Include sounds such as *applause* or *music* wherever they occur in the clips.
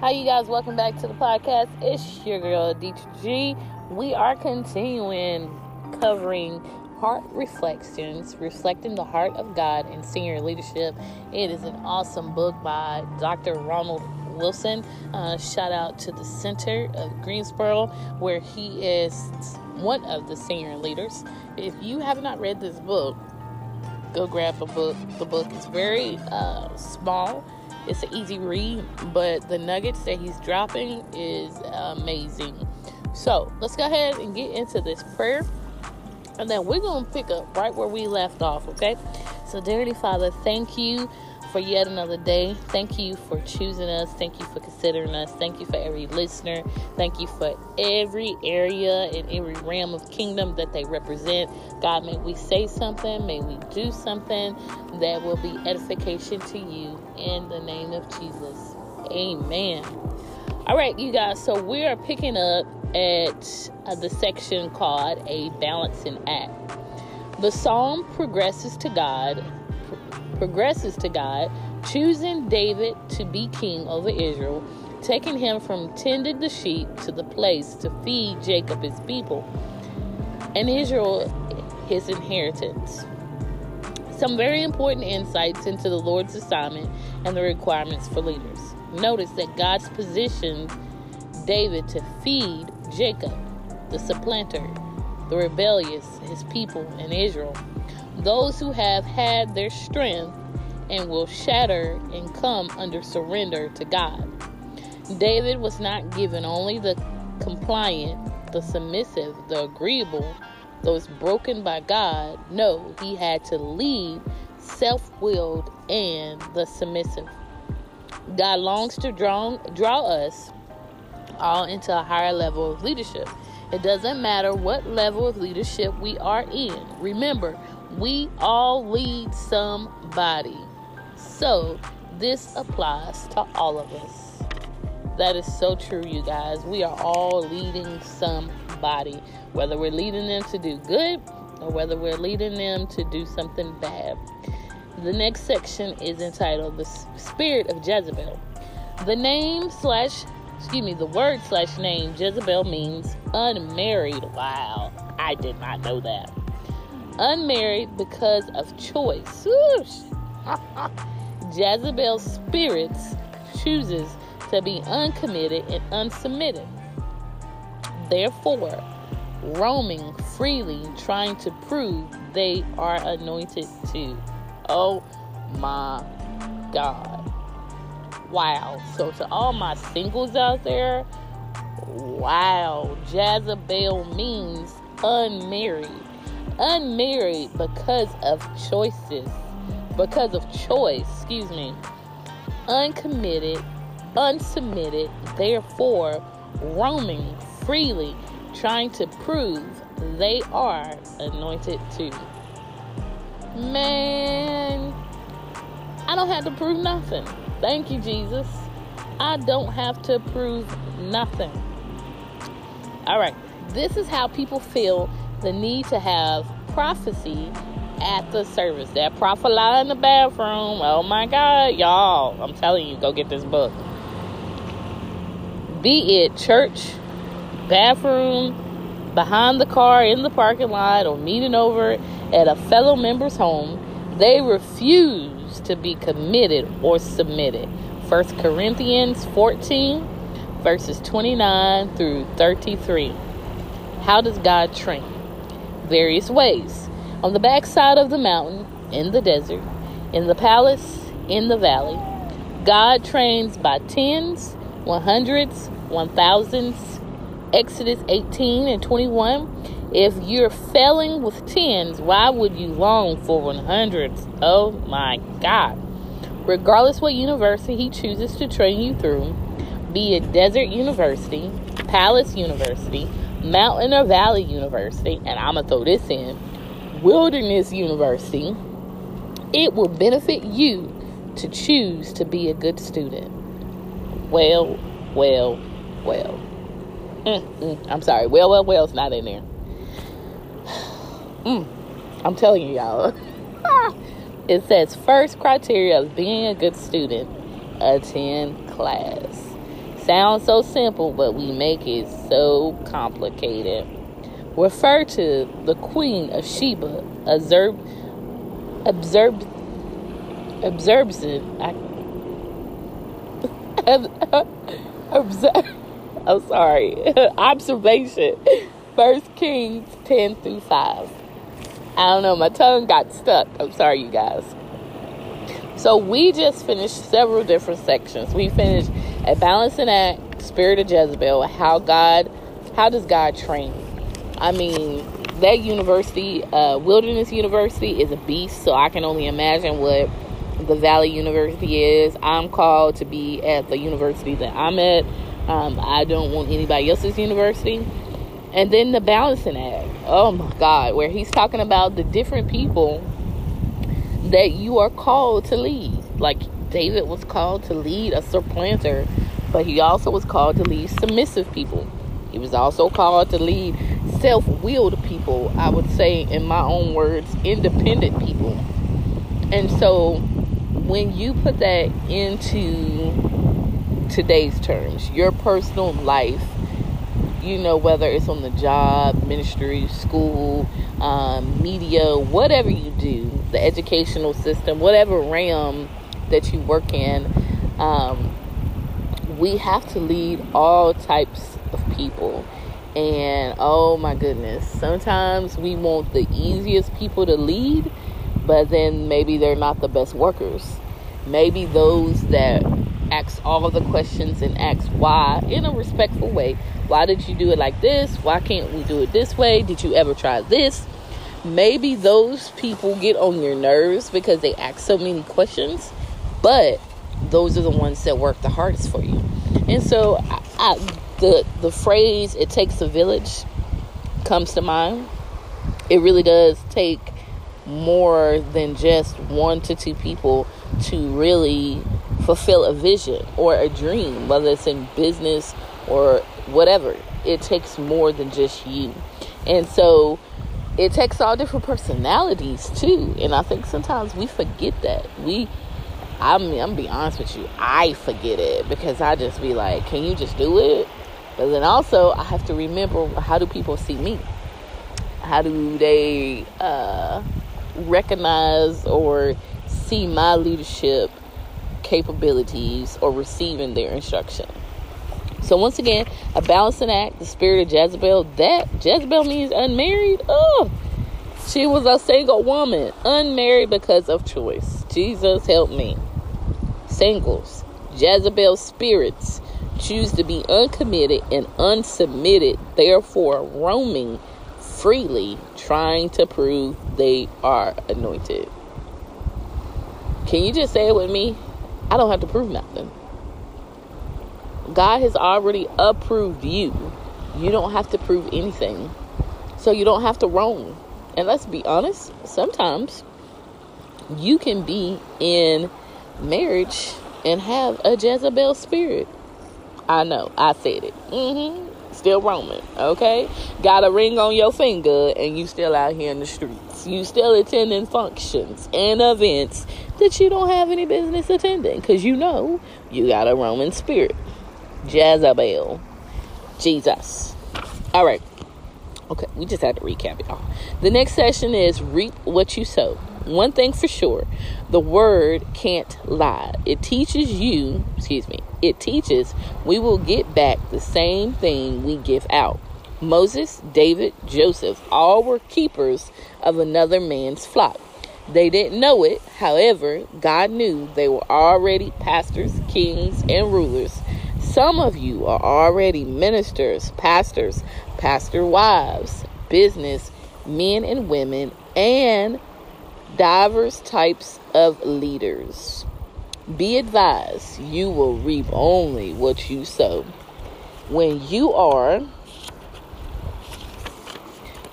Hi, you guys. Welcome back to the podcast. It's your girl, Deetra G. We are continuing covering heart reflections, reflecting the heart of God in senior leadership. It is an awesome book by Dr. Ronald Wilson. Uh, shout out to the Center of Greensboro, where he is one of the senior leaders. If you have not read this book, go grab the book. The book is very uh, small. It's an easy read, but the nuggets that he's dropping is amazing. So let's go ahead and get into this prayer. And then we're going to pick up right where we left off, okay? So, dearly Father, thank you for yet another day. Thank you for choosing us. Thank you for considering us. Thank you for every listener. Thank you for every area and every realm of kingdom that they represent. God, may we say something, may we do something that will be edification to you in the name of Jesus. Amen. All right, you guys, so we are picking up at uh, the section called A Balancing Act. The psalm progresses to God progresses to God, choosing David to be king over Israel, taking him from tending the sheep to the place to feed Jacob his people, and Israel his inheritance. Some very important insights into the Lord's assignment and the requirements for leaders. Notice that God's positioned David to feed Jacob, the supplanter, the rebellious, his people in Israel those who have had their strength and will shatter and come under surrender to God. David was not given only the compliant, the submissive, the agreeable, those broken by God. No, he had to lead self willed and the submissive. God longs to draw, draw us all into a higher level of leadership. It doesn't matter what level of leadership we are in. Remember, we all lead somebody. So, this applies to all of us. That is so true, you guys. We are all leading somebody, whether we're leading them to do good or whether we're leading them to do something bad. The next section is entitled The Spirit of Jezebel. The name slash, excuse me, the word slash name Jezebel means unmarried. Wow, I did not know that unmarried because of choice. *laughs* Jezebel's spirits chooses to be uncommitted and unsubmitted. Therefore, roaming freely, trying to prove they are anointed too. Oh my God. Wow. So, to all my singles out there, wow, Jezebel means unmarried unmarried because of choices, because of choice, excuse me, uncommitted, unsubmitted, therefore roaming freely, trying to prove they are anointed too. Man, I don't have to prove nothing. Thank you, Jesus. I don't have to prove nothing. All right, this is how people feel the need to have prophecy at the service. That prophet in the bathroom. Oh my God, y'all. I'm telling you, go get this book. Be it church, bathroom, behind the car, in the parking lot, or meeting over at a fellow member's home, they refuse to be committed or submitted. 1 Corinthians 14, verses 29 through 33. How does God train? Various ways on the backside of the mountain, in the desert, in the palace, in the valley. God trains by tens, one hundreds, one thousands. Exodus 18 and 21. If you're failing with tens, why would you long for one hundreds? Oh my God. Regardless what university he chooses to train you through, be it Desert University, Palace University, Mountain or Valley University, and I'm going to throw this in Wilderness University, it will benefit you to choose to be a good student. Well, well, well. Mm, mm, I'm sorry. Well, well, well, it's not in there. *sighs* Mm, I'm telling you, y'all. *laughs* it says first criteria of being a good student attend class. Sounds so simple, but we make it so complicated. Refer to the Queen of Sheba, observed, observed, observed, *laughs* observe, I'm sorry, *laughs* observation. First Kings 10 through 5. I don't know, my tongue got stuck. I'm sorry, you guys. So we just finished several different sections. We finished a balancing act, spirit of Jezebel, how God, how does God train? I mean, that university, uh, Wilderness University, is a beast. So I can only imagine what the Valley University is. I'm called to be at the university that I'm at. Um, I don't want anybody else's university. And then the balancing act. Oh my God, where he's talking about the different people that you are called to lead. Like David was called to lead a supplanter, but he also was called to lead submissive people. He was also called to lead self willed people, I would say, in my own words, independent people. And so when you put that into today's terms, your personal life, you know, whether it's on the job, ministry, school, um, media, whatever you do, the educational system, whatever realm that you work in, um, we have to lead all types of people. And oh my goodness, sometimes we want the easiest people to lead, but then maybe they're not the best workers. Maybe those that ask all the questions and ask why in a respectful way. Why did you do it like this? Why can't we do it this way? Did you ever try this? Maybe those people get on your nerves because they ask so many questions, but those are the ones that work the hardest for you. And so, I, I, the the phrase "it takes a village" comes to mind. It really does take more than just one to two people to really fulfill a vision or a dream, whether it's in business or whatever. It takes more than just you. And so it takes all different personalities too. And I think sometimes we forget that. We I mean, I'm be honest with you, I forget it because I just be like, can you just do it? But then also I have to remember how do people see me? How do they uh, recognize or see my leadership capabilities or receiving their instruction. So once again, a balancing act, the spirit of Jezebel. That Jezebel means unmarried. Oh, she was a single woman, unmarried because of choice. Jesus help me. Singles, Jezebel spirits choose to be uncommitted and unsubmitted, therefore roaming freely, trying to prove they are anointed. Can you just say it with me? I don't have to prove nothing. God has already approved you. You don't have to prove anything. So you don't have to roam. And let's be honest, sometimes you can be in marriage and have a Jezebel spirit. I know, I said it. Mm-hmm still roaming, okay? Got a ring on your finger and you still out here in the streets. You still attending functions and events that you don't have any business attending because you know you got a Roman spirit. Jezebel. Jesus. All right. Okay, we just had to recap it all. The next session is reap what you sow. One thing for sure, the word can't lie. It teaches you, excuse me, it teaches we will get back the same thing we give out. Moses, David, Joseph, all were keepers of another man's flock. They didn't know it, however, God knew they were already pastors, kings, and rulers. Some of you are already ministers, pastors, pastor wives, business men and women, and diverse types of leaders. Be advised, you will reap only what you sow. When you are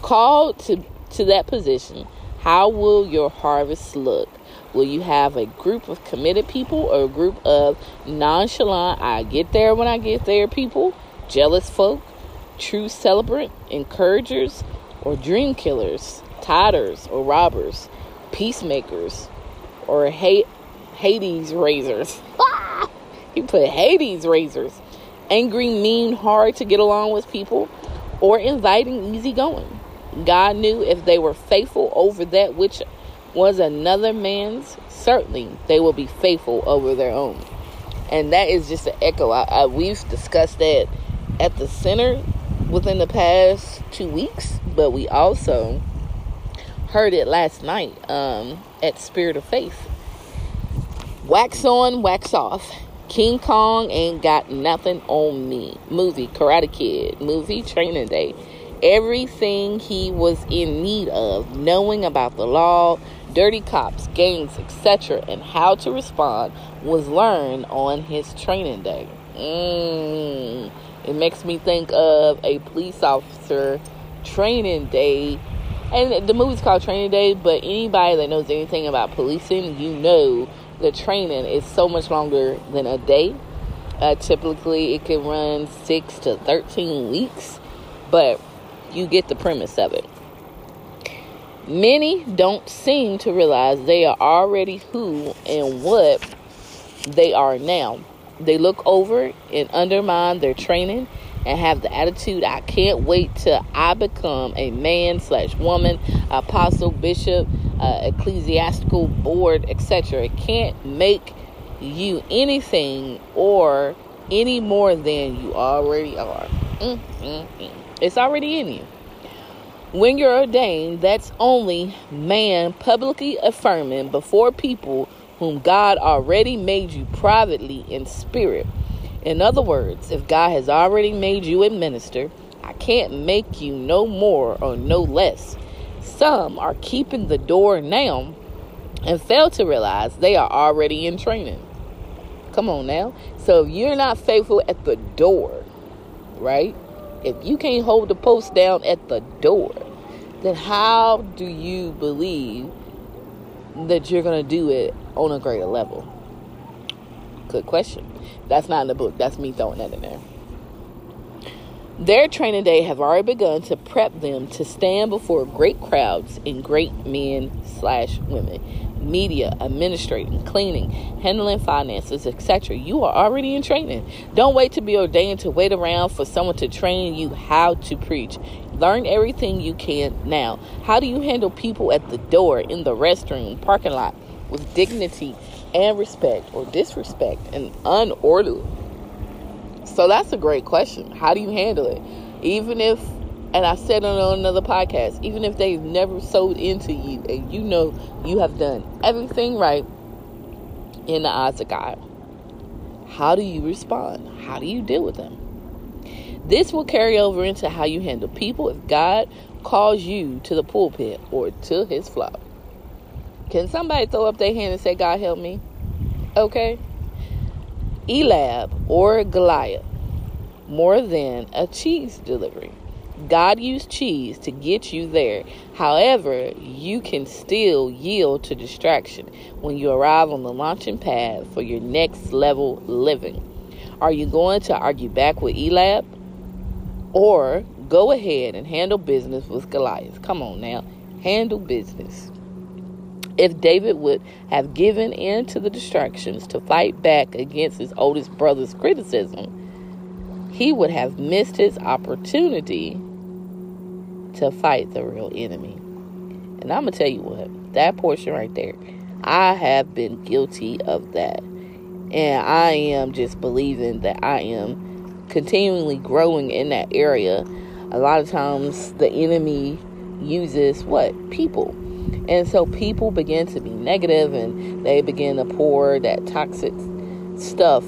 called to, to that position, how will your harvest look? Will you have a group of committed people or a group of nonchalant, I get there when I get there people, jealous folk, true celebrant, encouragers, or dream killers, tithers or robbers? Peacemakers or Hades raisers. *laughs* he put Hades raisers. angry, mean, hard to get along with people, or inviting, easygoing. God knew if they were faithful over that which was another man's, certainly they will be faithful over their own. And that is just an echo. I, I, we've discussed that at the center within the past two weeks, but we also heard it last night um, at Spirit of Faith. Wax on, wax off. King Kong ain't got nothing on me. Movie, Karate Kid, movie, Training Day. Everything he was in need of, knowing about the law, dirty cops, gangs, etc., and how to respond, was learned on his training day. Mm. It makes me think of a police officer training day. And the movie's called Training Day, but anybody that knows anything about policing, you know the training is so much longer than a day. Uh, typically, it can run six to 13 weeks, but you get the premise of it. Many don't seem to realize they are already who and what they are now they look over and undermine their training and have the attitude I can't wait till I become a man slash woman, apostle, bishop, uh, ecclesiastical board, etc. It can't make you anything or any more than you already are. Mm, mm, mm. It's already in you. When you're ordained, that's only man publicly affirming before people whom God already made you privately in spirit. In other words, if God has already made you a minister, I can't make you no more or no less. Some are keeping the door now and fail to realize they are already in training. Come on now. So if you're not faithful at the door, right? If you can't hold the post down at the door, then how do you believe that you're going to do it on a greater level? Good question. That's not in the book. That's me throwing that in there. Their training day have already begun to prep them to stand before great crowds and great men slash women, media, administrating, cleaning, handling finances, etc. You are already in training. Don't wait to be ordained to wait around for someone to train you how to preach. Learn everything you can now. How do you handle people at the door, in the restroom, parking lot with dignity and respect or disrespect and unorderly? So that's a great question. How do you handle it? Even if, and I said on another podcast, even if they've never sold into you and you know you have done everything right in the eyes of God, how do you respond? How do you deal with them? This will carry over into how you handle people if God calls you to the pulpit or to his flock. Can somebody throw up their hand and say, God help me? Okay. Eliab or Goliath, more than a cheese delivery. God used cheese to get you there. However, you can still yield to distraction when you arrive on the launching pad for your next level living. Are you going to argue back with Eliab? Or go ahead and handle business with Goliath. Come on now, handle business. If David would have given in to the distractions to fight back against his oldest brother's criticism, he would have missed his opportunity to fight the real enemy. And I'm going to tell you what, that portion right there, I have been guilty of that. And I am just believing that I am continually growing in that area, a lot of times the enemy uses what? People. And so people begin to be negative and they begin to pour that toxic stuff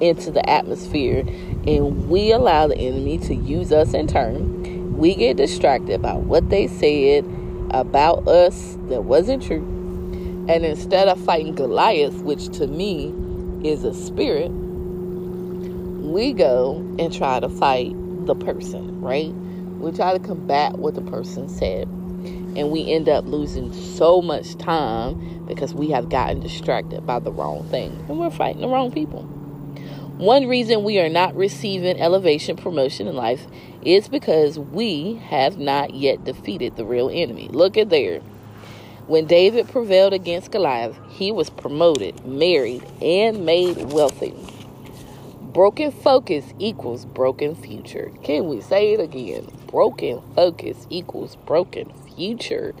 into the atmosphere. And we allow the enemy to use us in turn. We get distracted by what they said about us that wasn't true. And instead of fighting Goliath, which to me is a spirit, we go and try to fight the person, right? We try to combat what the person said. And we end up losing so much time because we have gotten distracted by the wrong thing. And we're fighting the wrong people. One reason we are not receiving elevation, promotion in life is because we have not yet defeated the real enemy. Look at there. When David prevailed against Goliath, he was promoted, married, and made wealthy Broken focus equals broken future. Can we say it again? Broken focus equals broken future.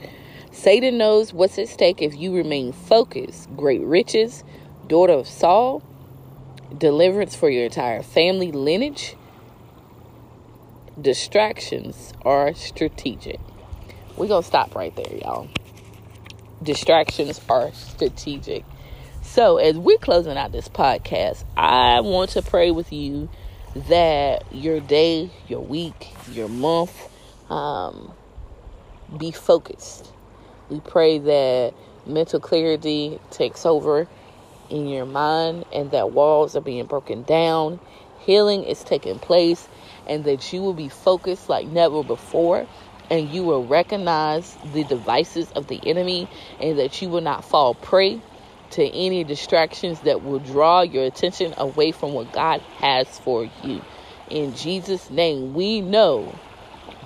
Satan knows what's at stake if you remain focused. Great riches, daughter of Saul, deliverance for your entire family lineage. Distractions are strategic. We're going to stop right there, y'all. Distractions are strategic. So, as we're closing out this podcast, I want to pray with you that your day, your week, your month um, be focused. We pray that mental clarity takes over in your mind and that walls are being broken down, healing is taking place, and that you will be focused like never before. And you will recognize the devices of the enemy, and that you will not fall prey to any distractions that will draw your attention away from what God has for you. In Jesus' name, we know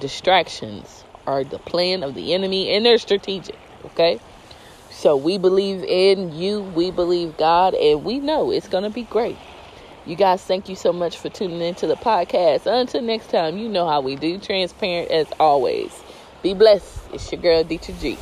distractions are the plan of the enemy and they're strategic, okay? So we believe in you, we believe God, and we know it's going to be great. You guys, thank you so much for tuning into the podcast. Until next time, you know how we do. Transparent as always. Be blessed. It's your girl, Dietra G.